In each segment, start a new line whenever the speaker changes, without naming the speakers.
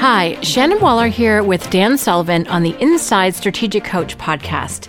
Hi, Shannon Waller here with Dan Sullivan on the Inside Strategic Coach podcast.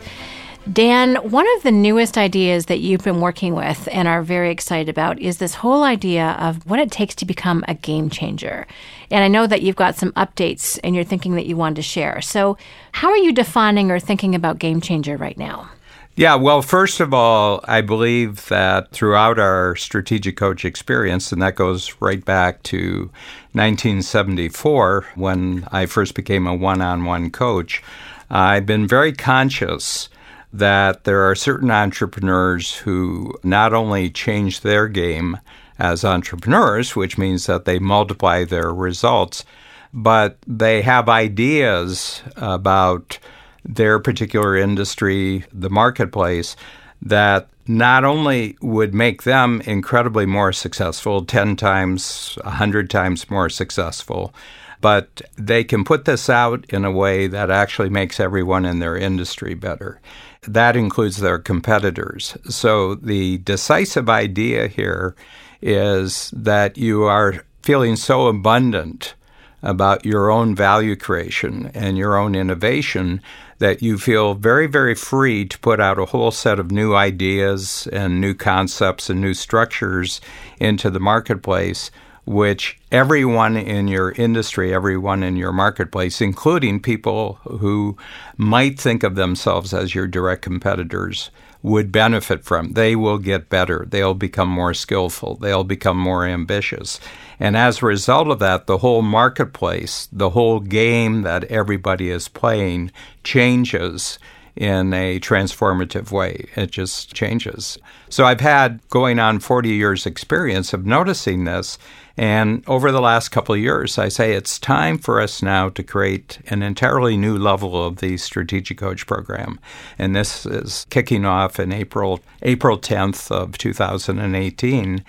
Dan, one of the newest ideas that you've been working with and are very excited about is this whole idea of what it takes to become a game changer. And I know that you've got some updates and you're thinking that you wanted to share. So, how are you defining or thinking about game changer right now?
Yeah, well, first of all, I believe that throughout our strategic coach experience, and that goes right back to 1974 when I first became a one on one coach, I've been very conscious that there are certain entrepreneurs who not only change their game as entrepreneurs, which means that they multiply their results, but they have ideas about their particular industry, the marketplace, that not only would make them incredibly more successful, 10 times, 100 times more successful, but they can put this out in a way that actually makes everyone in their industry better. That includes their competitors. So the decisive idea here is that you are feeling so abundant about your own value creation and your own innovation that you feel very, very free to put out a whole set of new ideas and new concepts and new structures into the marketplace, which everyone in your industry, everyone in your marketplace, including people who might think of themselves as your direct competitors, would benefit from. They will get better. They'll become more skillful. They'll become more ambitious. And as a result of that, the whole marketplace, the whole game that everybody is playing changes in a transformative way. It just changes. So I've had going on 40 years experience of noticing this. And over the last couple of years, I say it's time for us now to create an entirely new level of the strategic coach program. And this is kicking off in April April 10th of 2018.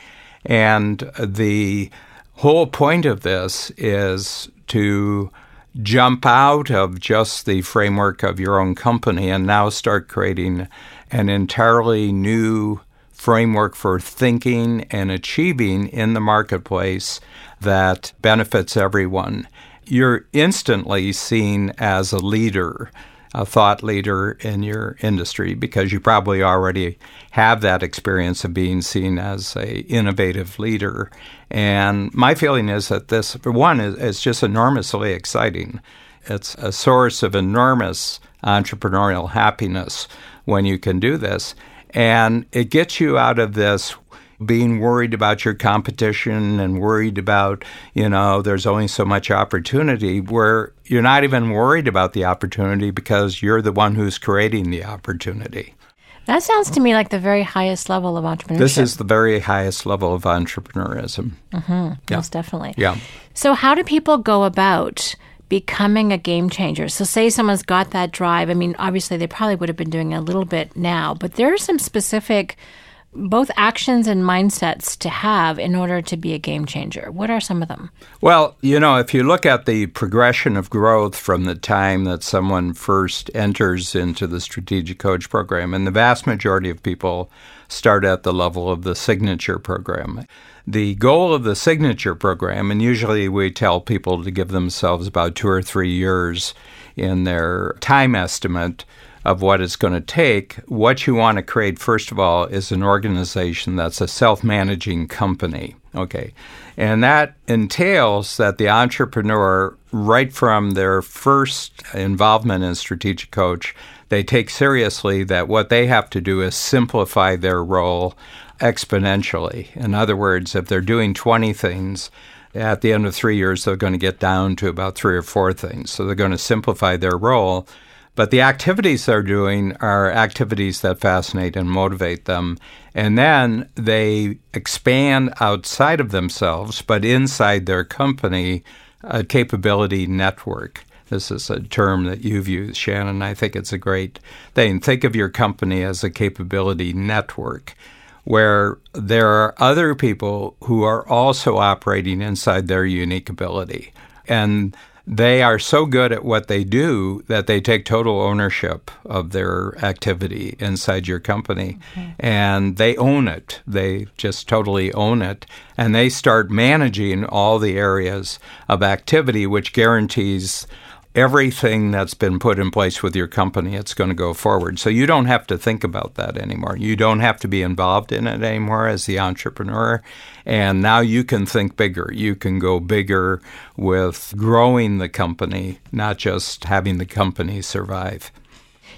And the whole point of this is to jump out of just the framework of your own company and now start creating an entirely new framework for thinking and achieving in the marketplace that benefits everyone. You're instantly seen as a leader a thought leader in your industry because you probably already have that experience of being seen as a innovative leader. And my feeling is that this one is, just enormously exciting. It's a source of enormous entrepreneurial happiness when you can do this. And it gets you out of this being worried about your competition and worried about, you know, there's only so much opportunity, where you're not even worried about the opportunity because you're the one who's creating the opportunity.
That sounds to me like the very highest level of entrepreneurship.
This is the very highest level of entrepreneurism.
Mm-hmm. Yeah. Most definitely.
Yeah.
So, how do people go about becoming a game changer? So, say someone's got that drive. I mean, obviously, they probably would have been doing a little bit now, but there are some specific both actions and mindsets to have in order to be a game changer? What are some of them?
Well, you know, if you look at the progression of growth from the time that someone first enters into the strategic coach program, and the vast majority of people start at the level of the signature program. The goal of the signature program, and usually we tell people to give themselves about two or three years in their time estimate of what it's going to take. What you want to create, first of all, is an organization that's a self managing company. Okay. And that entails that the entrepreneur, right from their first involvement in strategic coach, they take seriously that what they have to do is simplify their role exponentially. In other words, if they're doing 20 things, at the end of three years, they're going to get down to about three or four things. So they're going to simplify their role but the activities they're doing are activities that fascinate and motivate them. And then they expand outside of themselves, but inside their company, a capability network. This is a term that you've used, Shannon. I think it's a great thing. Think of your company as a capability network where there are other people who are also operating inside their unique ability. And they are so good at what they do that they take total ownership of their activity inside your company okay. and they own it. They just totally own it. And they start managing all the areas of activity, which guarantees everything that's been put in place with your company, it's going to go forward. So you don't have to think about that anymore. You don't have to be involved in it anymore as the entrepreneur. And now you can think bigger. You can go bigger with growing the company, not just having the company survive.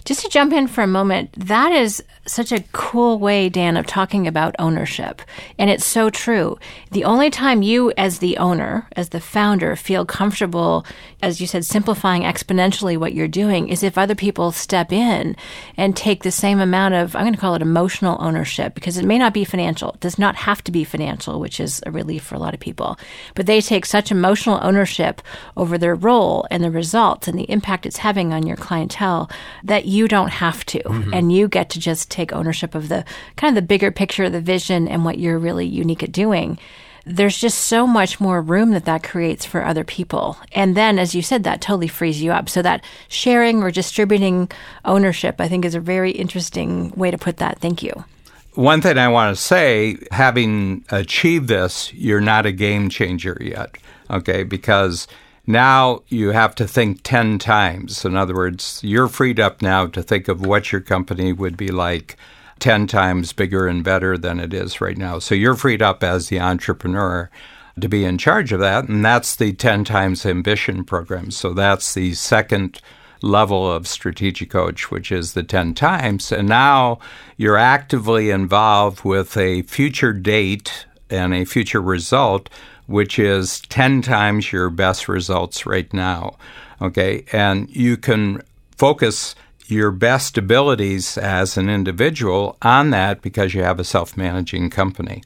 Just to jump in for a moment, that is such a cool way, Dan, of talking about ownership. And it's so true. The only time you, as the owner, as the founder, feel comfortable, as you said, simplifying exponentially what you're doing is if other people step in and take the same amount of, I'm going to call it emotional ownership, because it may not be financial. It does not have to be financial, which is a relief for a lot of people. But they take such emotional ownership over their role and the results and the impact it's having on your clientele that you don't have to. Mm-hmm. And you get to just take ownership of the kind of the bigger picture, the vision, and what you're really unique at doing. There's just so much more room that that creates for other people. And then, as you said, that totally frees you up. So, that sharing or distributing ownership, I think, is a very interesting way to put that. Thank you.
One thing I want to say having achieved this, you're not a game changer yet, okay? Because now you have to think 10 times. In other words, you're freed up now to think of what your company would be like 10 times bigger and better than it is right now. So you're freed up as the entrepreneur to be in charge of that. And that's the 10 times ambition program. So that's the second level of strategic coach, which is the 10 times. And now you're actively involved with a future date and a future result which is 10 times your best results right now. Okay. And you can focus your best abilities as an individual on that because you have a self managing company.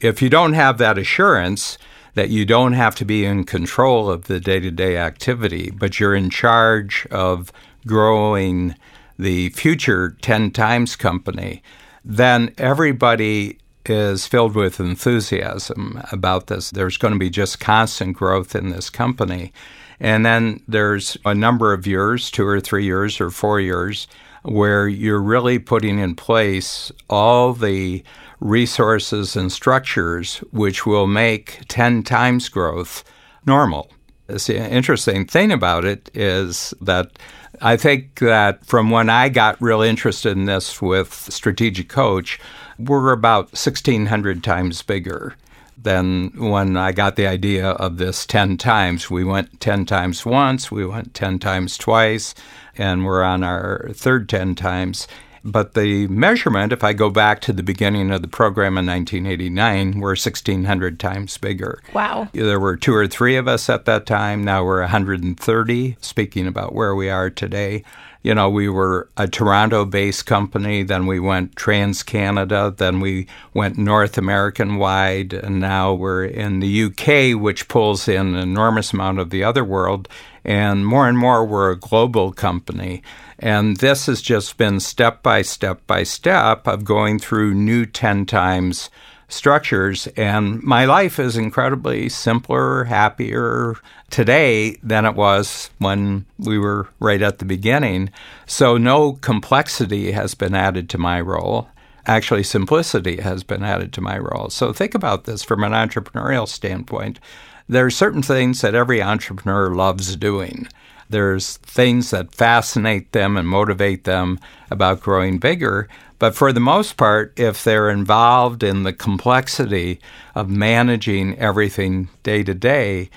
If you don't have that assurance that you don't have to be in control of the day to day activity, but you're in charge of growing the future 10 times company, then everybody is filled with enthusiasm about this. There's going to be just constant growth in this company. And then there's a number of years, two or three years or four years, where you're really putting in place all the resources and structures which will make 10 times growth normal. The interesting thing about it is that I think that from when I got real interested in this with Strategic Coach, we're about 1,600 times bigger than when I got the idea of this 10 times. We went 10 times once, we went 10 times twice, and we're on our third 10 times. But the measurement, if I go back to the beginning of the program in 1989, we're 1,600 times bigger.
Wow.
There were two or three of us at that time. Now we're 130, speaking about where we are today you know, we were a Toronto based company, then we went trans Canada, then we went North American wide, and now we're in the UK, which pulls in an enormous amount of the other world. And more and more, we're a global company. And this has just been step by step by step of going through new 10 times structures. And my life is incredibly simpler, happier today than it was when we were right at the beginning. So no complexity has been added to my role. Actually, simplicity has been added to my role. So think about this from an entrepreneurial standpoint. There are certain things that every entrepreneur loves doing. There's things that fascinate them and motivate them about growing bigger. But for the most part, if they're involved in the complexity of managing everything day to day,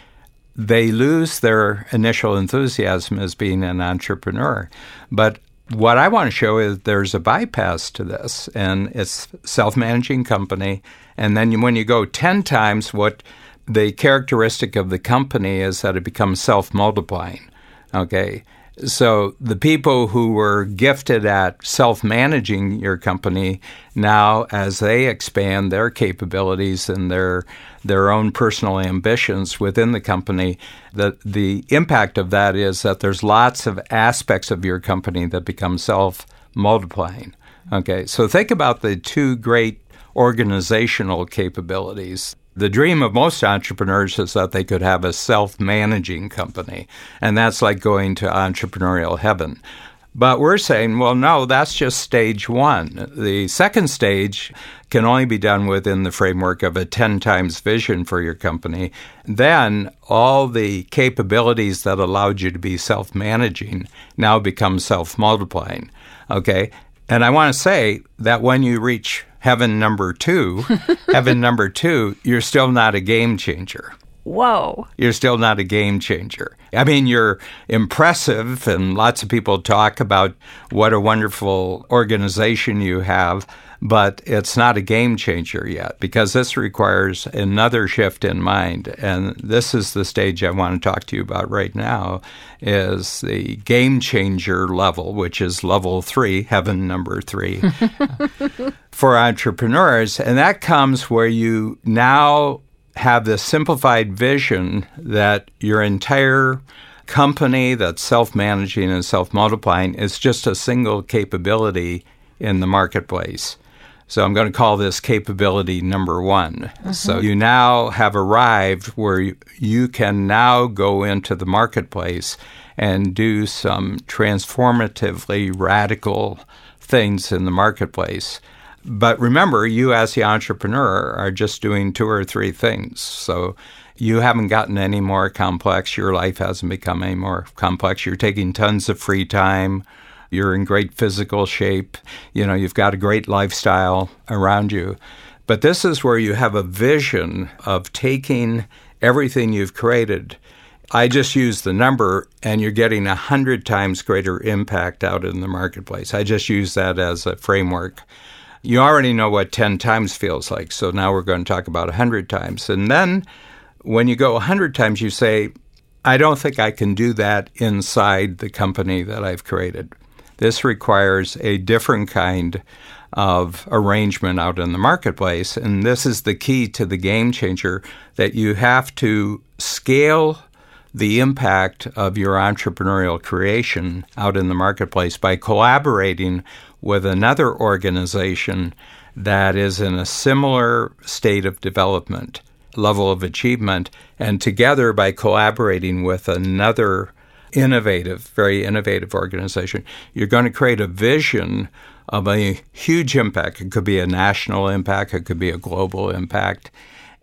they lose their initial enthusiasm as being an entrepreneur. But what I want to show is there's a bypass to this, and it's self-managing company. And then when you go ten times, what the characteristic of the company is that it becomes self-multiplying. Okay, so the people who were gifted at self-managing your company now, as they expand their capabilities and their their own personal ambitions within the company, the the impact of that is that there's lots of aspects of your company that become self-multiplying. Okay, so think about the two great organizational capabilities The dream of most entrepreneurs is that they could have a self managing company, and that's like going to entrepreneurial heaven. But we're saying, well, no, that's just stage one. The second stage can only be done within the framework of a 10 times vision for your company. Then all the capabilities that allowed you to be self managing now become self multiplying. Okay. And I want to say that when you reach heaven number two, heaven number two, you're still not a game changer.
Whoa.
You're still not a game changer. I mean, you're impressive, and lots of people talk about what a wonderful organization you have, but it's not a game changer yet because this requires another shift in mind. And this is the stage I want to talk to you about right now is the game changer level, which is level three, heaven number three. for entrepreneurs. And that comes where you now have this simplified vision that your entire company that's self managing and self multiplying is just a single capability in the marketplace. So I'm going to call this capability number one. Mm-hmm. So you now have arrived where you, you can now go into the marketplace and do some transformatively radical things in the marketplace but remember, you as the entrepreneur are just doing two or three things. So you haven't gotten any more complex. Your life hasn't become any more complex. You're taking tons of free time. You're in great physical shape. You know, you've got a great lifestyle around you. But this is where you have a vision of taking everything you've created. I just use the number, and you're getting a hundred times greater impact out in the marketplace. I just use that as a framework you already know what 10 times feels like. So now we're going to talk about 100 times. And then when you go 100 times, you say, I don't think I can do that inside the company that I've created. This requires a different kind of arrangement out in the marketplace. And this is the key to the game changer that you have to scale the impact of your entrepreneurial creation out in the marketplace by collaborating with another organization that is in a similar state of development, level of achievement, and together by collaborating with another innovative, very innovative organization, you're going to create a vision of a huge impact. It could be a national impact, it could be a global impact.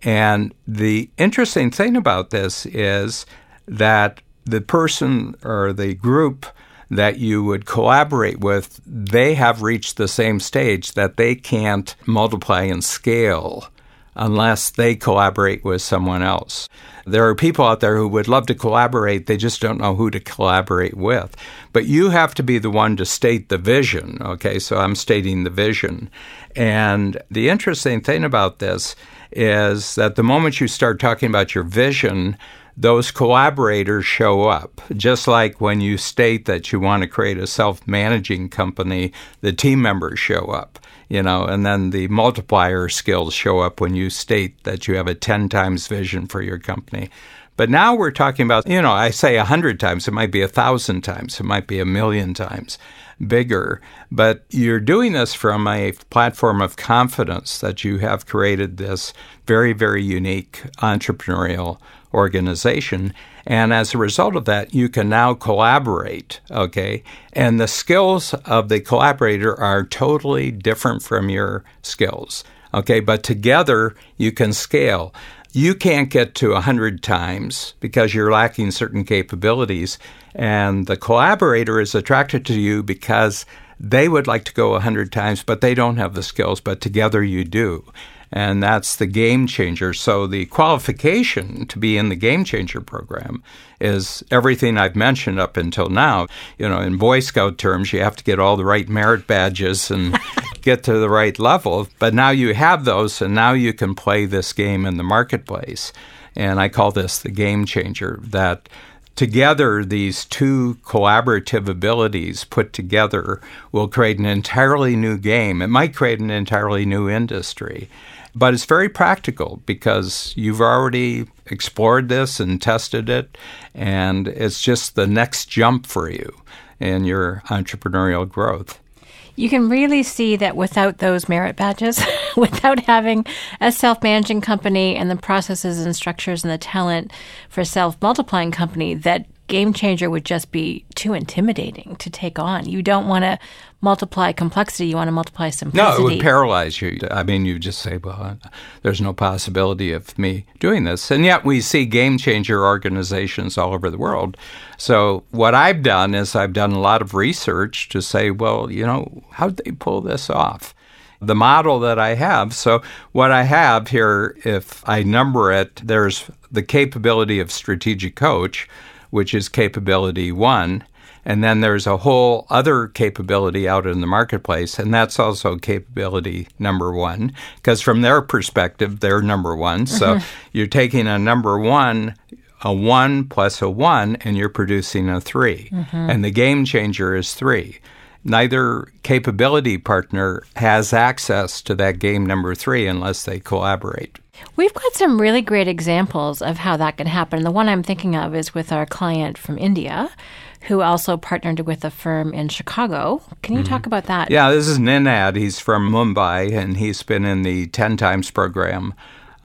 And the interesting thing about this is that the person or the group that you would collaborate with, they have reached the same stage that they can't multiply and scale unless they collaborate with someone else. There are people out there who would love to collaborate, they just don't know who to collaborate with. But you have to be the one to state the vision, okay? So I'm stating the vision. And the interesting thing about this is that the moment you start talking about your vision, those collaborators show up. Just like when you state that you want to create a self managing company, the team members show up, you know, and then the multiplier skills show up when you state that you have a 10 times vision for your company. But now we're talking about, you know, I say a hundred times, it might be a thousand times, it might be a million times bigger. But you're doing this from a platform of confidence that you have created this very, very unique entrepreneurial organization. And as a result of that, you can now collaborate, okay? And the skills of the collaborator are totally different from your skills, okay? But together, you can scale. You can't get to 100 times because you're lacking certain capabilities. And the collaborator is attracted to you because they would like to go 100 times, but they don't have the skills, but together you do and that's the game changer. So the qualification to be in the game changer program is everything I've mentioned up until now. You know, in Boy Scout terms, you have to get all the right merit badges and get to the right level. But now you have those, and now you can play this game in the marketplace. And I call this the game changer. That together, these two collaborative abilities put together will create an entirely new game. It might create an entirely new industry. But it's very practical because you've already explored this and tested it, and it's just the next jump for you in your entrepreneurial growth.
you can really see that without those merit badges, without having a self managing company and the processes and structures and the talent for a self multiplying company, that game changer would just be too intimidating to take on. You don't want to multiply complexity, you want to multiply simplicity.
No, it would paralyze you. I mean, you just say, well, there's no possibility of me doing this. And yet we see game changer organizations all over the world. So what I've done is I've done a lot of research to say, well, you know, how'd they pull this off? The model that I have. So, what I have here, if I number it, there's the capability of strategic coach, which is capability one. And then there's a whole other capability out in the marketplace, and that's also capability number one, because from their perspective, they're number one. So mm-hmm. you're taking a number one, a one plus a one, and you're producing a 3 mm-hmm. And the game changer is three. Neither capability partner has access to that game number three unless they collaborate.
We've got some really great examples of how that can happen. The one I'm thinking of is with our client from India who also partnered with a firm in Chicago. Can you mm-hmm. talk about that?
Yeah, this is Ninad. He's from Mumbai and he's been in the 10 times program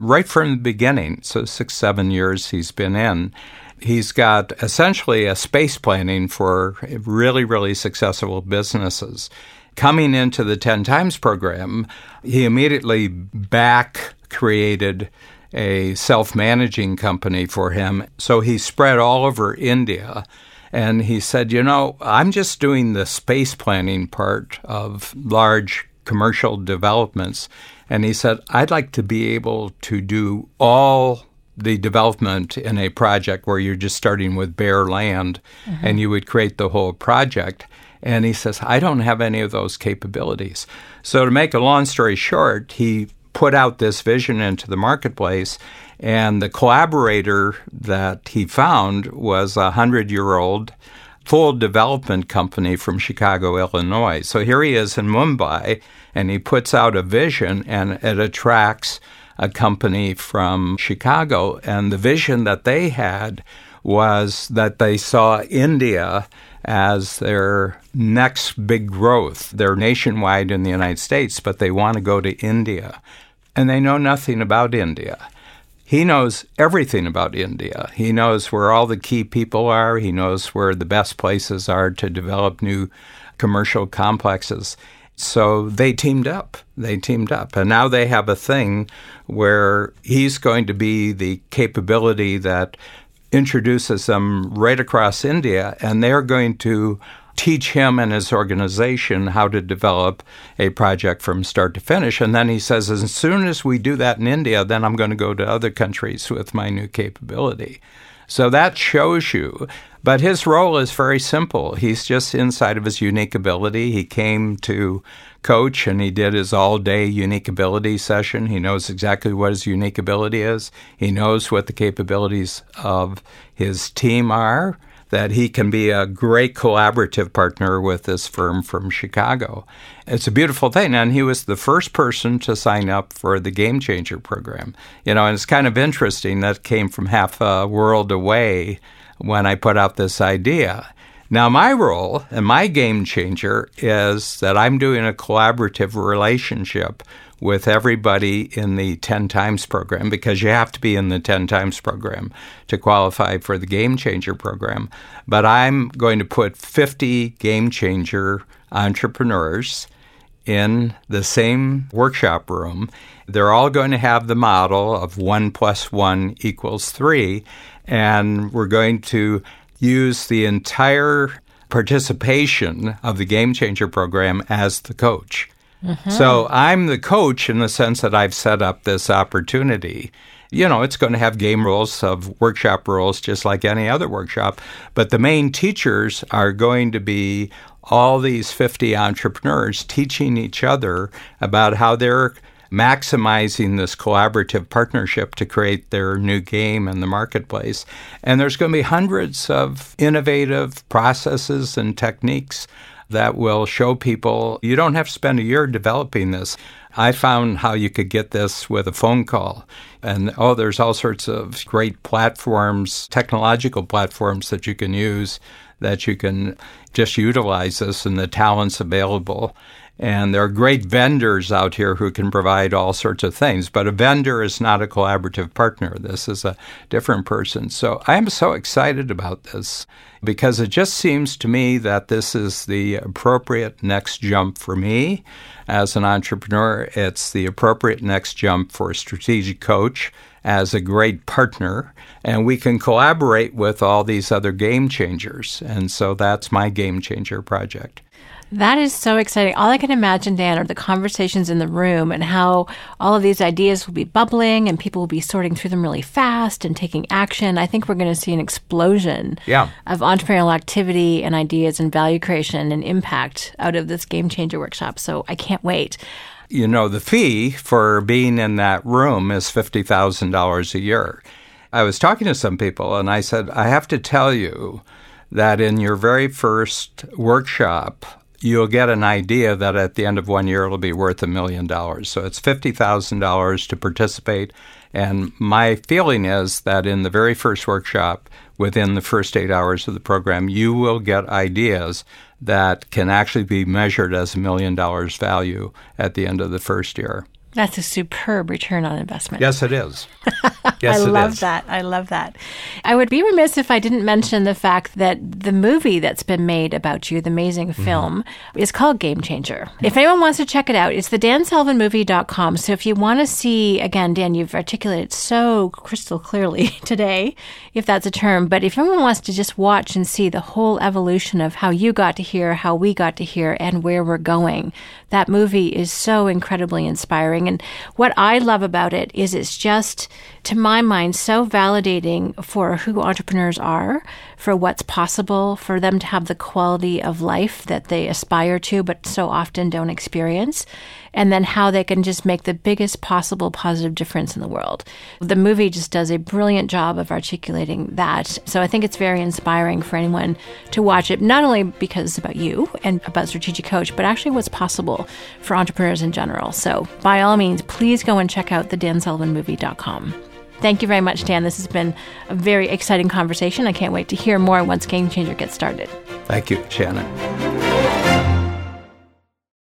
right from the beginning. So, six, seven years he's been in. He's got essentially a space planning for really, really successful businesses. Coming into the 10 times program, he immediately back created a self managing company for him. So he spread all over India. And he said, You know, I'm just doing the space planning part of large commercial developments. And he said, I'd like to be able to do all the development in a project where you're just starting with bare land mm-hmm. and you would create the whole project. And he says, I don't have any of those capabilities. So, to make a long story short, he put out this vision into the marketplace. And the collaborator that he found was a hundred year old full development company from Chicago, Illinois. So here he is in Mumbai, and he puts out a vision, and it attracts a company from Chicago. And the vision that they had was that they saw India as their next big growth. They're nationwide in the United States, but they want to go to India and they know nothing about India. He knows everything about India. He knows where all the key people are. He knows where the best places are to develop new commercial complexes. So they teamed up. They teamed up. And now they have a thing where he's going to be the capability that introduces them right across India, and they're going to teach him and his organization how to develop a project from start to finish. And then he says, as soon as we do that in India, then I'm going to go to other countries with my new capability. So that shows you. But his role is very simple. He's just inside of his unique ability. He came to coach and he did his all day unique ability session. He knows exactly what his unique ability is. He knows what the capabilities of his team are that he can be a great collaborative partner with this firm from Chicago. It's a beautiful thing. And he was the first person to sign up for the Game Changer program. You know, and it's kind of interesting that came from half a world away when I put out this idea. Now, my role and my game changer is that I'm doing a collaborative relationship with everybody in the 10 times program because you have to be in the 10 times program to qualify for the game changer program. But I'm going to put 50 game changer entrepreneurs in the same workshop room. They're all going to have the model of one plus one equals three. And we're going to use the entire participation of the Game Changer program as the coach. Mm-hmm. So I'm the coach in the sense that I've set up this opportunity. You know, it's going to have game rules of workshop rules just like any other workshop, but the main teachers are going to be all these 50 entrepreneurs teaching each other about how they're maximizing this collaborative partnership to create their new game in the marketplace. And there's going to be hundreds of innovative processes and techniques that will show people you don't have to spend a year developing this. I found how you could get this with a phone call. And oh, there's all sorts of great platforms, technological platforms that you can use that you can just utilize this and the talents available. And there are great vendors out here who can provide all sorts of things, but a vendor is not a collaborative partner. This is a different person. So I am so excited about this because it just seems to me that this is the appropriate next jump for me as an entrepreneur. It's the appropriate next jump for a strategic coach as a great partner. And we can collaborate with all these other game changers. And so that's my game changer project.
That is so exciting. All I can imagine, Dan, are the conversations in the room and how all of these ideas will be bubbling and people will be sorting through them really fast and taking action. I think we're going to see an explosion
yeah.
of entrepreneurial activity and ideas and value creation and impact out of this game changer workshop. So I can't wait.
You know, the fee for being in that room is $50,000 a year. I was talking to some people and I said, I have to tell you that in your very first workshop, you'll get an idea that at the end of one year it'll be worth a million dollars. So it's $50,000 to participate. And my feeling is that in the very first workshop, within the first eight hours of the program, you will get ideas that can actually be measured as a million dollars value at the end of the first year.
That's a superb return on investment.
Yes, it is. Yes,
I
it
love
is.
that. I love that. I would be remiss if I didn't mention the fact that the movie that's been made about you, the amazing
Mm-hmm.
film, is called Game Changer. If anyone wants to check it out, it's the dansullivanmovie.com. So if you want to see, again, Dan, you've articulated so crystal clearly today, if that's a term, but if anyone wants to just watch and see the whole evolution of how you got to here, how we got to here, and where we're going, that movie is so incredibly inspiring. And what I love about it is it's just, to my mind, so validating for who entrepreneurs are, for what's possible, for them to have the quality of life that they aspire to, but so often don't experience, and then how they can just make the biggest possible positive difference in the world. The movie just does a brilliant job of articulating that. So I think it's very inspiring for anyone to watch it, not only because it's about you and about Strategic Coach, but actually what's possible for entrepreneurs in general. So by all means, please go and check out the dansullivanmovie.com. Thank you very much, Dan. This has been a very exciting conversation. I can't wait to hear more once Game Changer gets started.
Thank you, Shannon.